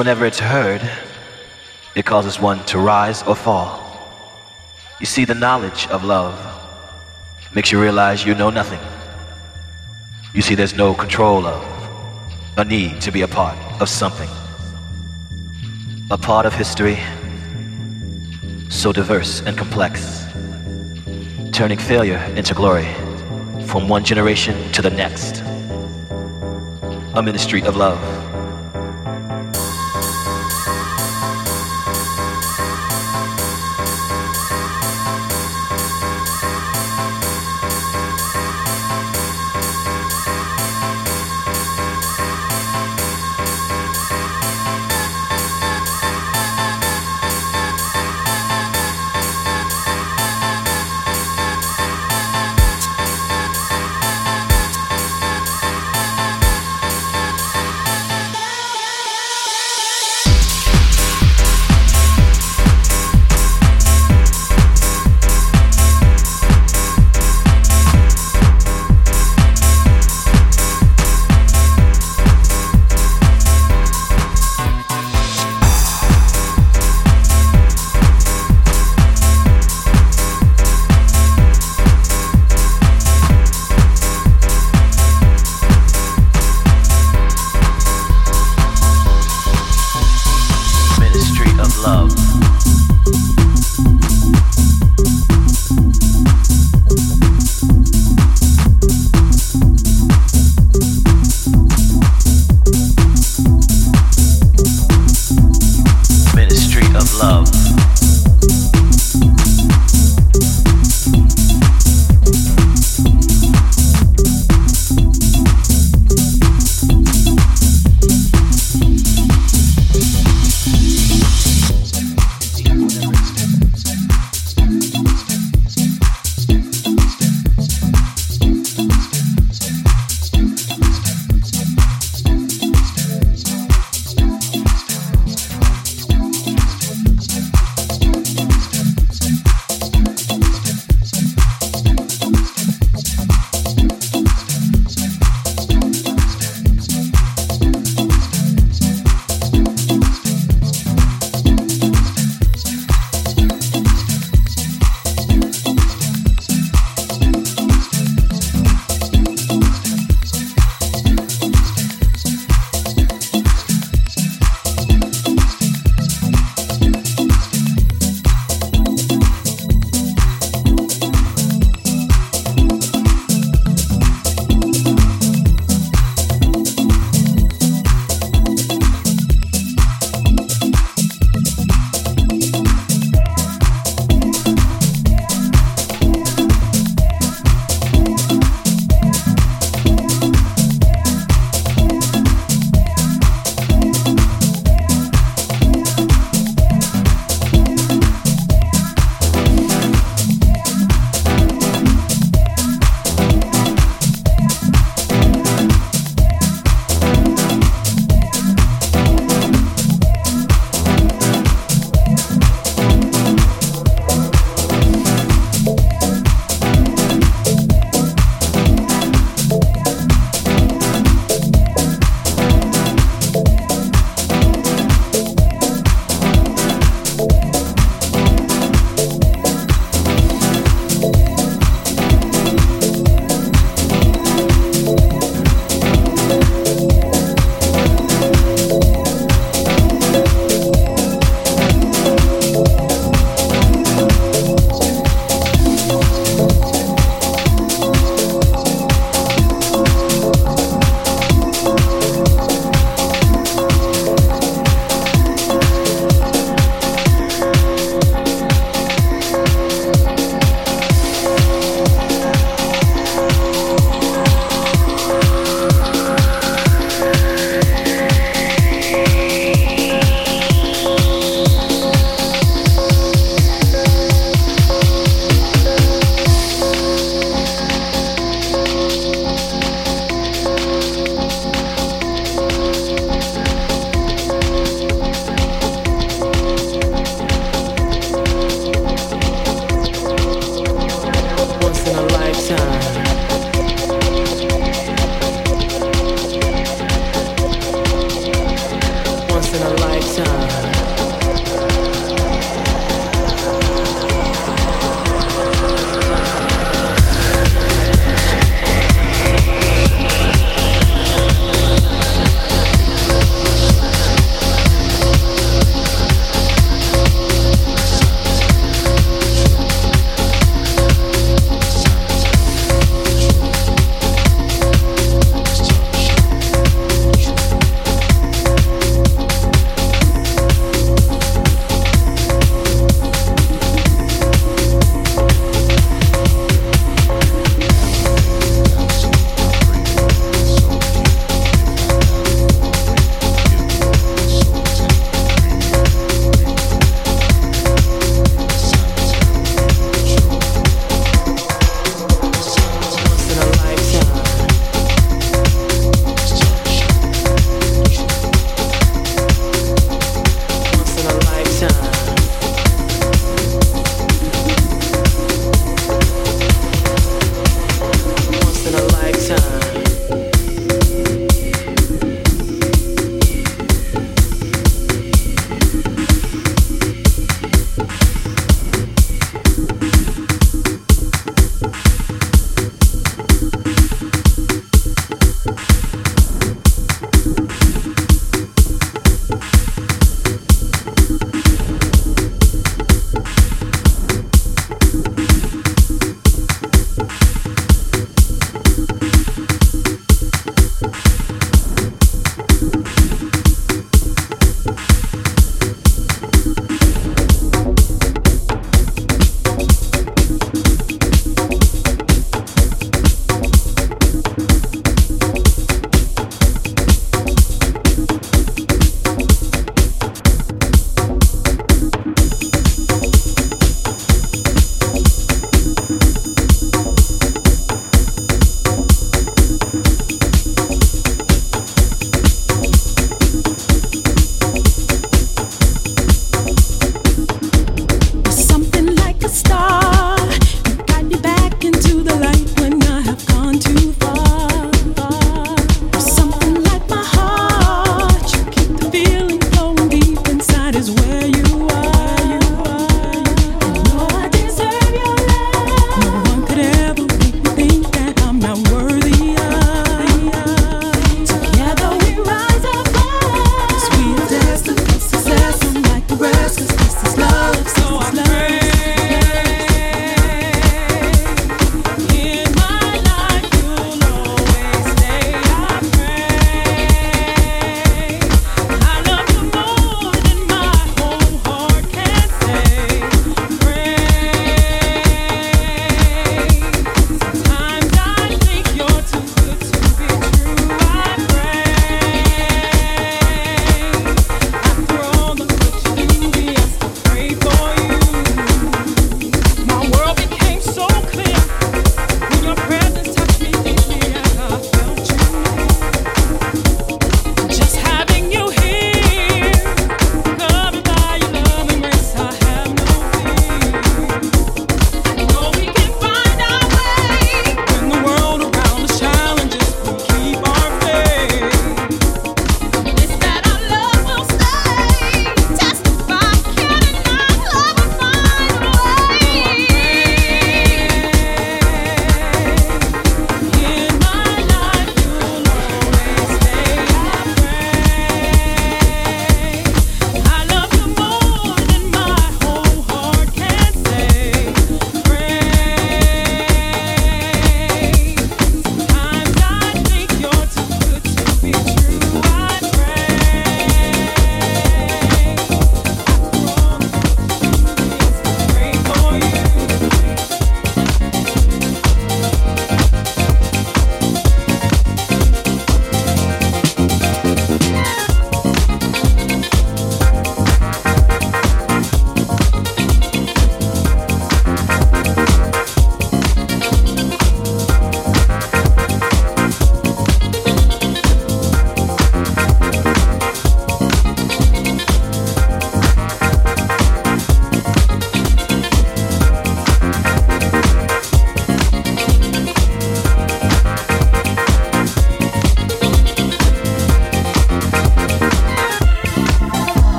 whenever it's heard, it causes one to rise or fall. You see, the knowledge of love makes you realize you know nothing. You see, there's no control of, a need to be a part of something. A part of history so diverse and complex, turning failure into glory from one generation to the next. A ministry of love.